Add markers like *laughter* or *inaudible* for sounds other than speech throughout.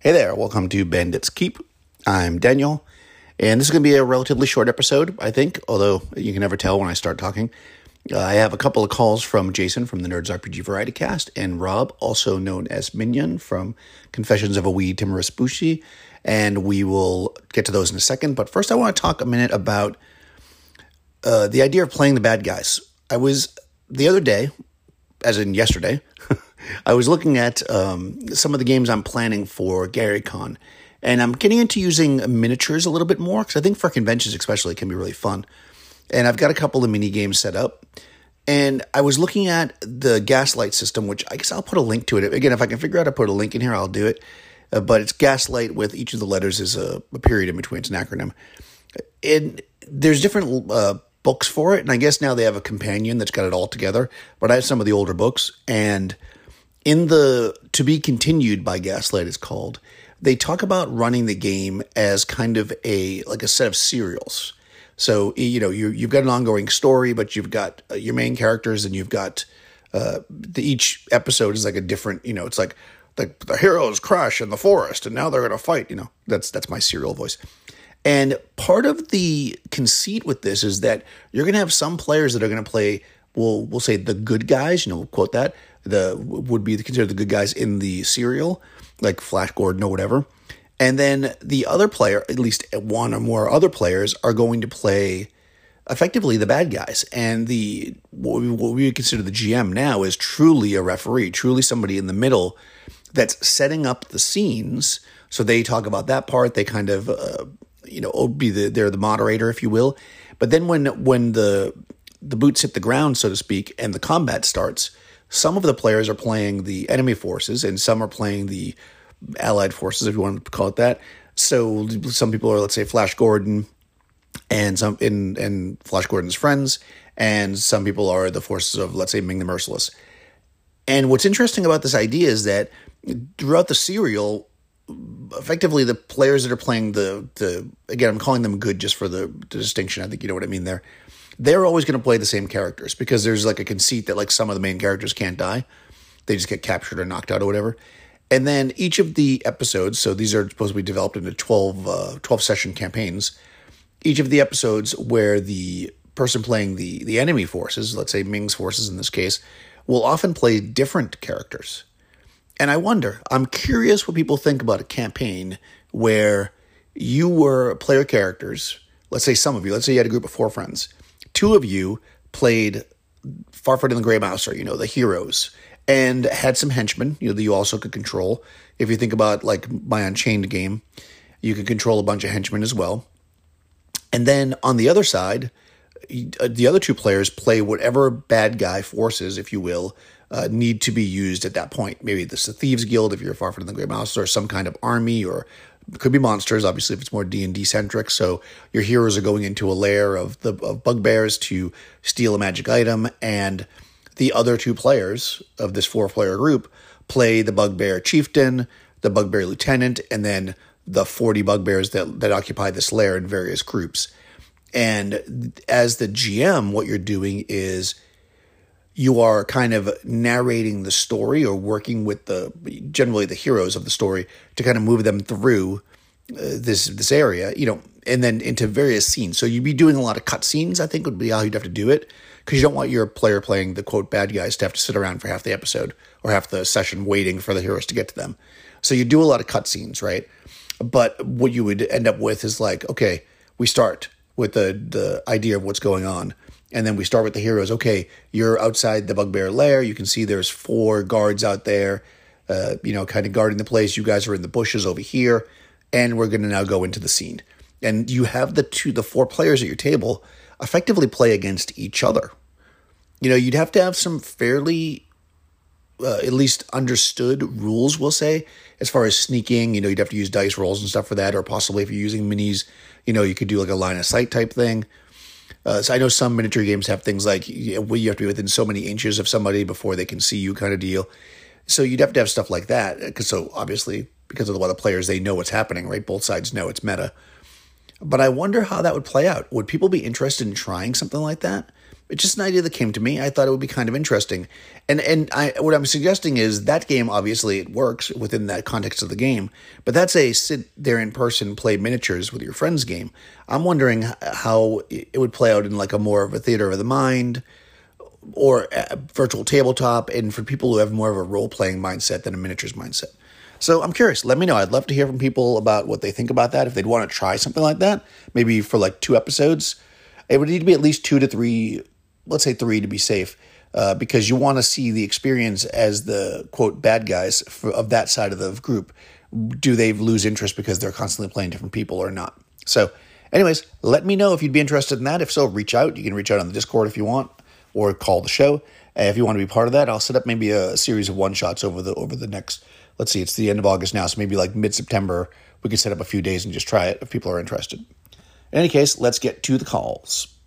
Hey there, welcome to Bandits Keep. I'm Daniel, and this is going to be a relatively short episode, I think, although you can never tell when I start talking. Uh, I have a couple of calls from Jason from the Nerds RPG Variety Cast and Rob, also known as Minion from Confessions of a Wee Timorous Bushi, and we will get to those in a second. But first, I want to talk a minute about uh, the idea of playing the bad guys. I was the other day, as in yesterday, *laughs* I was looking at um, some of the games I'm planning for Gary Con, and I'm getting into using miniatures a little bit more because I think for conventions, especially, it can be really fun. And I've got a couple of mini games set up. And I was looking at the Gaslight system, which I guess I'll put a link to it. Again, if I can figure out how to put a link in here, I'll do it. Uh, but it's Gaslight with each of the letters is a, a period in between. It's an acronym. And there's different uh, books for it. And I guess now they have a companion that's got it all together. But I have some of the older books. And in the To Be Continued by Gaslight, is called, they talk about running the game as kind of a like a set of serials. So you know you you've got an ongoing story, but you've got uh, your main characters, and you've got uh, the, each episode is like a different. You know, it's like the the heroes crash in the forest, and now they're going to fight. You know, that's that's my serial voice. And part of the conceit with this is that you're going to have some players that are going to play. We'll we'll say the good guys. You know, we'll quote that the would be considered the good guys in the serial, like Flash Gordon or whatever. And then the other player, at least one or more other players, are going to play effectively the bad guys. And the what we, what we would consider the GM now is truly a referee, truly somebody in the middle that's setting up the scenes. So they talk about that part. They kind of, uh, you know, be the they're the moderator, if you will. But then when when the the boots hit the ground, so to speak, and the combat starts, some of the players are playing the enemy forces, and some are playing the allied forces, if you want to call it that. So some people are, let's say, Flash Gordon, and some in and Flash Gordon's friends, and some people are the forces of, let's say, Ming the Merciless. And what's interesting about this idea is that throughout the serial, effectively the players that are playing the the again, I'm calling them good just for the, the distinction. I think you know what I mean there they're always going to play the same characters because there's like a conceit that like some of the main characters can't die. They just get captured or knocked out or whatever. And then each of the episodes, so these are supposed to be developed into 12, uh, 12 session campaigns. Each of the episodes where the person playing the, the enemy forces, let's say Ming's forces in this case, will often play different characters. And I wonder, I'm curious what people think about a campaign where you were player characters. Let's say some of you, let's say you had a group of four friends two of you played Fafhrd and the Grey Mouser, you know, the heroes, and had some henchmen, you know, that you also could control. If you think about like my Unchained game, you can control a bunch of henchmen as well. And then on the other side, uh, the other two players play whatever bad guy forces, if you will, uh, need to be used at that point. Maybe this is thieves guild if you're Fafhrd and the Grey Mouser, or some kind of army, or it could be monsters, obviously, if it's more D and D centric. So your heroes are going into a lair of the of bugbears to steal a magic item, and the other two players of this four player group play the bugbear chieftain, the bugbear lieutenant, and then the forty bugbears that that occupy this lair in various groups. And as the GM, what you're doing is you are kind of narrating the story or working with the generally the heroes of the story to kind of move them through uh, this this area, you know, and then into various scenes. So you'd be doing a lot of cut scenes. I think would be how you'd have to do it because you don't want your player playing the quote bad guys to have to sit around for half the episode or half the session waiting for the heroes to get to them. So you do a lot of cut scenes, right? But what you would end up with is like, okay, we start with the the idea of what's going on and then we start with the heroes. Okay, you're outside the bugbear lair. You can see there's four guards out there, uh, you know, kind of guarding the place. You guys are in the bushes over here, and we're going to now go into the scene. And you have the two, the four players at your table effectively play against each other. You know, you'd have to have some fairly, uh, at least understood rules, we'll say, as far as sneaking. You know, you'd have to use dice rolls and stuff for that, or possibly if you're using minis, you know, you could do like a line of sight type thing uh, so I know some miniature games have things like you, know, you have to be within so many inches of somebody before they can see you, kind of deal. So you'd have to have stuff like that because so obviously because of the other players they know what's happening, right? Both sides know it's meta. But I wonder how that would play out. Would people be interested in trying something like that? It's just an idea that came to me. I thought it would be kind of interesting. And and I what I'm suggesting is that game obviously it works within that context of the game, but that's a sit there in person play miniatures with your friends game. I'm wondering how it would play out in like a more of a theater of the mind or virtual tabletop and for people who have more of a role playing mindset than a miniatures mindset. So I'm curious. Let me know. I'd love to hear from people about what they think about that. If they'd want to try something like that, maybe for like two episodes, it would need to be at least two to three let's say three to be safe, uh, because you want to see the experience as the quote bad guys for, of that side of the group. Do they lose interest because they're constantly playing different people or not? So, anyways, let me know if you'd be interested in that. If so, reach out. You can reach out on the Discord if you want, or call the show. Uh, if you want to be part of that, I'll set up maybe a series of one shots over the over the next. Let's see, it's the end of August now, so maybe like mid September, we could set up a few days and just try it if people are interested. In any case, let's get to the calls.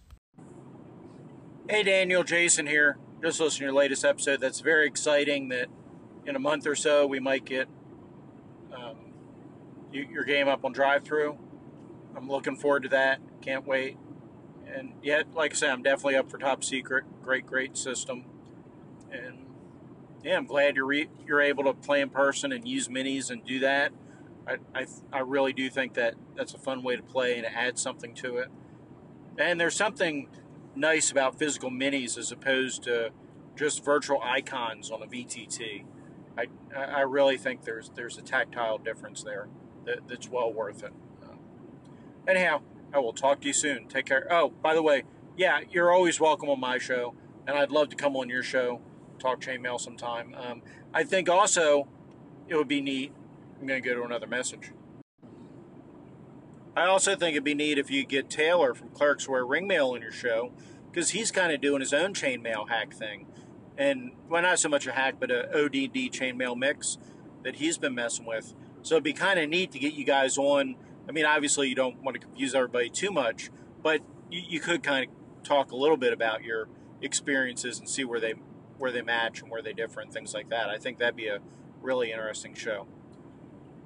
Hey Daniel, Jason here. Just listening to your latest episode. That's very exciting that in a month or so we might get um, your game up on drive-through. I'm looking forward to that. Can't wait. And yet, like I said, I'm definitely up for top secret. Great, great system. And yeah, I'm glad you're re- you're able to play in person and use minis and do that. I, I, I really do think that that's a fun way to play and add something to it. And there's something nice about physical minis as opposed to just virtual icons on a VTT. I, I really think there's there's a tactile difference there that, that's well worth it. Uh, anyhow, I will talk to you soon. Take care. Oh, by the way, yeah, you're always welcome on my show, and I'd love to come on your show, talk chainmail sometime. Um, I think also it would be neat. I'm going to go to another message. I also think it'd be neat if you get Taylor from Clerics Wear Ringmail on your show, because he's kind of doing his own chainmail hack thing. And, well, not so much a hack, but a ODD chainmail mix that he's been messing with. So it'd be kind of neat to get you guys on. I mean, obviously, you don't want to confuse everybody too much, but you, you could kind of talk a little bit about your experiences and see where they where they match and where they differ and things like that. I think that'd be a really interesting show.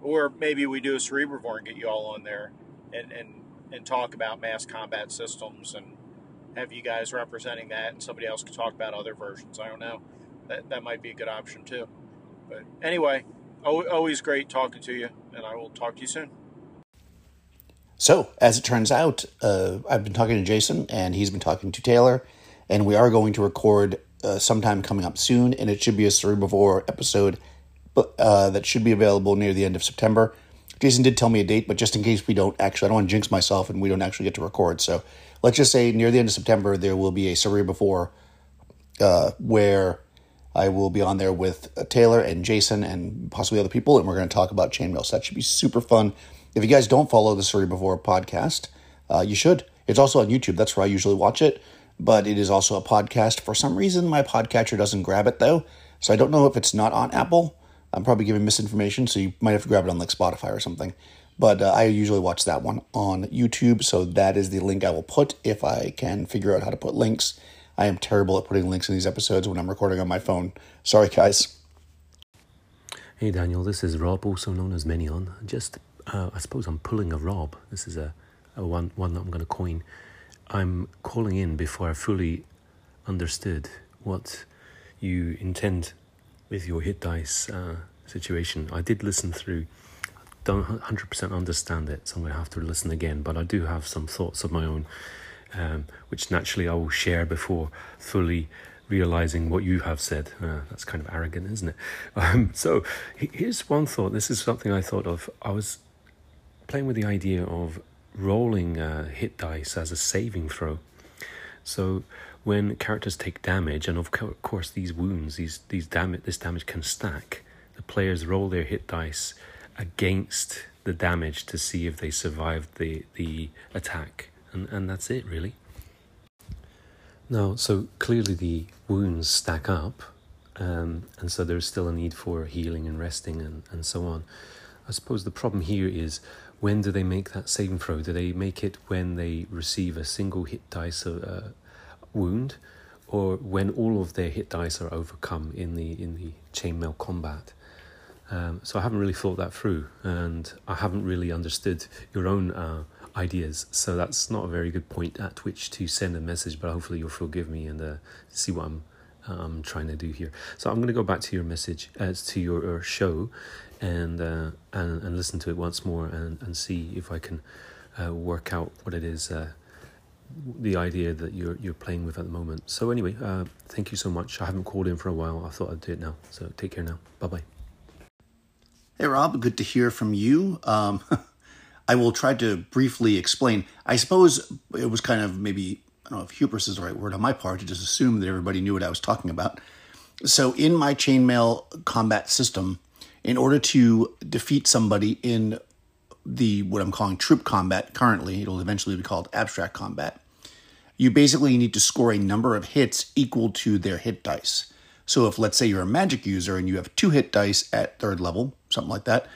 Or maybe we do a Cerebrivore and get you all on there and, and, and talk about mass combat systems and have you guys representing that and somebody else could talk about other versions. I don't know. That, that might be a good option too. But anyway, always great talking to you, and I will talk to you soon. So, as it turns out, uh, I've been talking to Jason, and he's been talking to Taylor, and we are going to record uh, sometime coming up soon, and it should be a Cerebrivore episode but, uh, that should be available near the end of September. Jason did tell me a date, but just in case we don't actually, I don't want to jinx myself and we don't actually get to record. So let's just say near the end of September, there will be a Cerebrivore uh, where I will be on there with uh, Taylor and Jason and possibly other people, and we're going to talk about chainmail. So that should be super fun. If you guys don't follow the Cerebrivore podcast, uh, you should. It's also on YouTube. That's where I usually watch it, but it is also a podcast. For some reason, my podcatcher doesn't grab it though, so I don't know if it's not on Apple I'm probably giving misinformation, so you might have to grab it on like Spotify or something. But uh, I usually watch that one on YouTube, so that is the link I will put if I can figure out how to put links. I am terrible at putting links in these episodes when I'm recording on my phone. Sorry, guys. Hey, Daniel, this is Rob, also known as Minion. Just, uh, I suppose I'm pulling a Rob. This is a, a one, one that I'm going to coin. I'm calling in before I fully understood what you intend with your hit dice uh, situation. I did listen through. Don't hundred percent understand it, so I'm gonna have to listen again. But I do have some thoughts of my own, um, which naturally I will share before fully realizing what you have said. Uh, that's kind of arrogant, isn't it? *laughs* Um, so here's one thought. This is something I thought of. I was playing with the idea of rolling uh, hit dice as a saving throw. So when characters take damage, and of course these wounds, these these damage, this damage can stack. The players roll their hit dice against the damage to see if they survived the the attack, and and that's it really. Now, so clearly the wounds stack up, um, and so there's still a need for healing and resting and, and so on. I suppose the problem here is when do they make that saving throw? Do they make it when they receive a single hit dice, wound, or when all of their hit dice are overcome in the in the chainmail combat. Um, so I haven't really thought that through, and I haven't really understood your own uh, ideas. So that's not a very good point at which to send a message, but hopefully you'll forgive me and uh, see what I'm trying to do here. So I'm going to go back to your message as to your, your show and, uh, and and listen to it once more and, and see if I can uh, work out what it is uh, the idea that you're you're playing with at the moment. So anyway, uh, thank you so much. I haven't called in for a while. I thought I'd do it now. So take care now. Bye bye. Hey Rob, good to hear from you. Um, *laughs* I will try to briefly explain. I suppose it was kind of maybe I don't know if hubris is the right word on my part to just assume that everybody knew what I was talking about. So in my chainmail combat system, in order to defeat somebody in the what I'm calling troop combat currently, it'll eventually be called abstract combat. You basically need to score a number of hits equal to their hit dice. So if let's say you're a magic user and you have two hit dice at third level, something like that,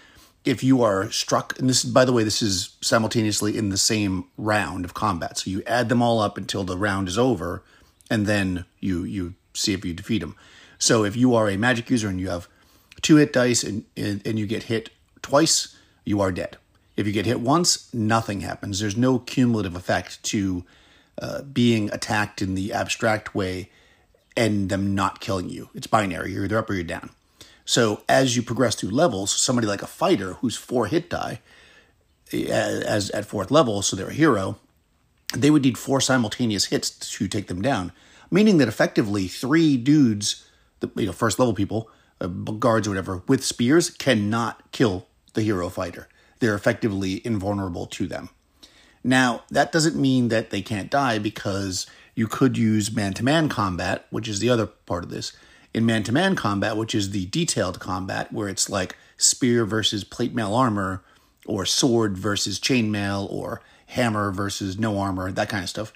if you are struck, and this by the way, this is simultaneously in the same round of combat. So you add them all up until the round is over, and then you you see if you defeat them. So if you are a magic user and you have two hit dice and and, and you get hit twice, you are dead. If you get hit once, nothing happens. There's no cumulative effect to uh, being attacked in the abstract way and them not killing you. It's binary. You're either up or you're down. So as you progress through levels, somebody like a fighter who's four hit die, as at fourth level, so they're a hero, they would need four simultaneous hits to take them down, meaning that effectively three dudes, the you know first level people, uh, guards or whatever, with spears cannot kill the hero fighter. They're effectively invulnerable to them. Now, that doesn't mean that they can't die because you could use man to man combat, which is the other part of this. In man to man combat, which is the detailed combat, where it's like spear versus plate mail armor, or sword versus chainmail, or hammer versus no armor, that kind of stuff,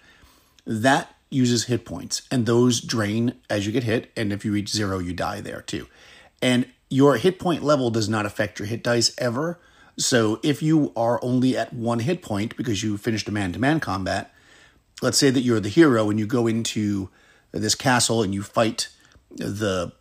that uses hit points, and those drain as you get hit. And if you reach zero, you die there too. And your hit point level does not affect your hit dice ever. So if you are only at one hit point because you finished a man to man combat, let's say that you're the hero and you go into this castle and you fight the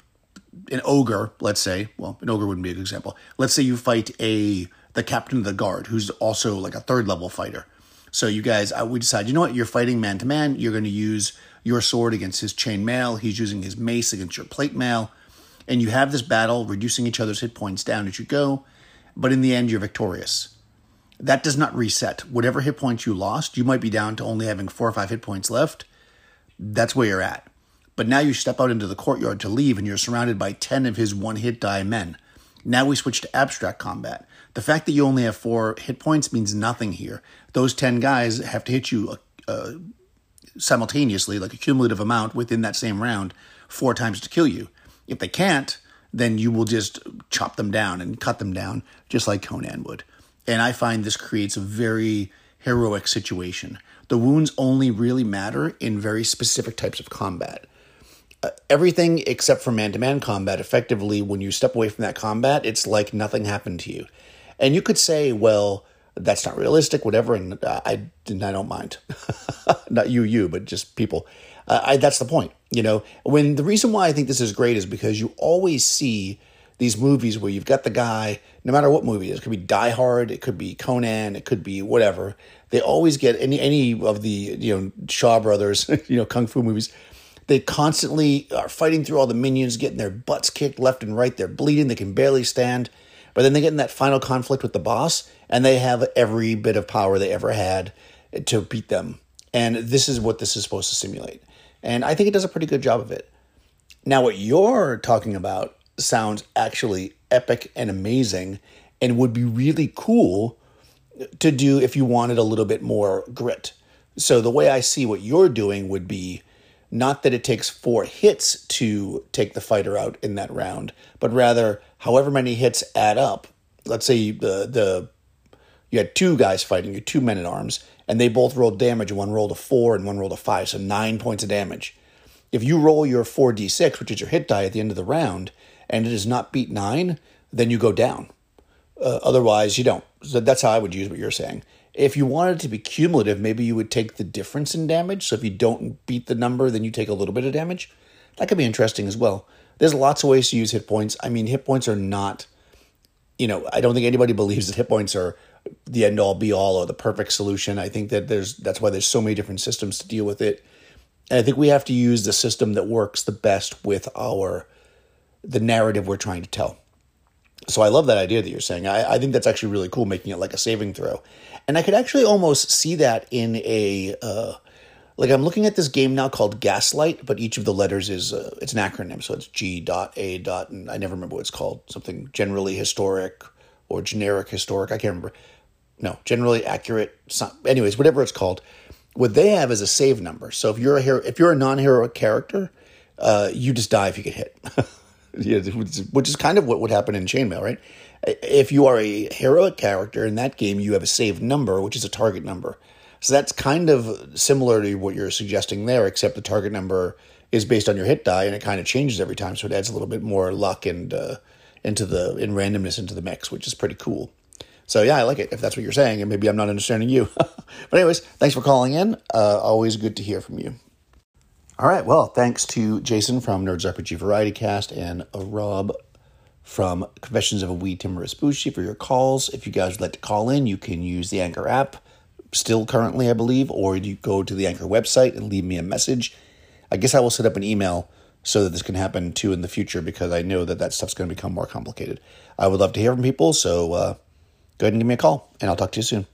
an ogre, let's say, well, an ogre wouldn't be a good example. Let's say you fight a the captain of the guard who's also like a third level fighter. So you guys, we decide, you know what, you're fighting man to man. You're going to use your sword against his chain mail. He's using his mace against your plate mail, and you have this battle, reducing each other's hit points down as you go but in the end, you're victorious. That does not reset. Whatever hit points you lost, you might be down to only having four or five hit points left. That's where you're at. But now you step out into the courtyard to leave, and you're surrounded by 10 of his one hit die men. Now we switch to abstract combat. The fact that you only have four hit points means nothing here. Those 10 guys have to hit you uh, uh, simultaneously, like a cumulative amount within that same round, four times to kill you. If they can't, then you will just chop them down and cut them down just like Conan would. And I find this creates a very heroic situation. The wounds only really matter in very specific types of combat. Uh, everything except for man to man combat, effectively, when you step away from that combat, it's like nothing happened to you. And you could say, well, that's not realistic, whatever, and uh, I, didn't I don't mind. *laughs* not you, you, but just people. Uh, I, that's the point. You know, when the reason why I think this is great is because you always see these movies where you've got the guy, no matter what movie it is, it could be Die Hard, it could be Conan, it could be whatever. They always get any any of the you know Shaw Brothers, *laughs* you know kung fu movies. They constantly are fighting through all the minions, getting their butts kicked left and right. They're bleeding, they can barely stand. But then they get in that final conflict with the boss, and they have every bit of power they ever had to beat them. And this is what this is supposed to simulate. And I think it does a pretty good job of it. Now, what you're talking about sounds actually epic and amazing and would be really cool to do if you wanted a little bit more grit. So, the way I see what you're doing would be not that it takes four hits to take the fighter out in that round, but rather however many hits add up. Let's say the the you had two guys fighting, you two men at arms, and they both rolled damage. One rolled a four and one rolled a five, so nine points of damage. If you roll your 4d6, which is your hit die at the end of the round, and it does not beat nine, then you go down. Uh, otherwise, you don't. So that's how I would use what you're saying. If you wanted to be cumulative, maybe you would take the difference in damage. So if you don't beat the number, then you take a little bit of damage. That could be interesting as well. There's lots of ways to use hit points. I mean, hit points are not, you know, I don't think anybody *laughs* believes that hit points are the end all be all or the perfect solution. I think that there's that's why there's so many different systems to deal with it. And I think we have to use the system that works the best with our the narrative we're trying to tell. So I love that idea that you're saying. I, I think that's actually really cool, making it like a saving throw. And I could actually almost see that in a uh, like I'm looking at this game now called Gaslight, but each of the letters is uh, it's an acronym, so it's G dot A dot, and I never remember what it's called. Something generally historic or generic historic. I can't remember. No, generally accurate. Anyways, whatever it's called. What they have is a save number. So if you're a hero, if you're a non-heroic character, uh, you just die if you get hit. *laughs* yeah, which is kind of what would happen in Chainmail, right? If you are a heroic character in that game, you have a saved number, which is a target number. So that's kind of similar to what you're suggesting there, except the target number is based on your hit die, and it kind of changes every time. So it adds a little bit more luck and uh, into the in randomness into the mix, which is pretty cool. So yeah, I like it. If that's what you're saying, and maybe I'm not understanding you. *laughs* but anyways, thanks for calling in. Uh, always good to hear from you. All right. Well, thanks to Jason from Nerds RPG Variety Cast and Rob from Confessions of a Wee Timorous Bushi for your calls. If you guys would like to call in, you can use the Anchor app still currently, I believe, or you go to the Anchor website and leave me a message. I guess I will set up an email so that this can happen too in the future because I know that that stuff's going to become more complicated. I would love to hear from people, so uh, go ahead and give me a call, and I'll talk to you soon.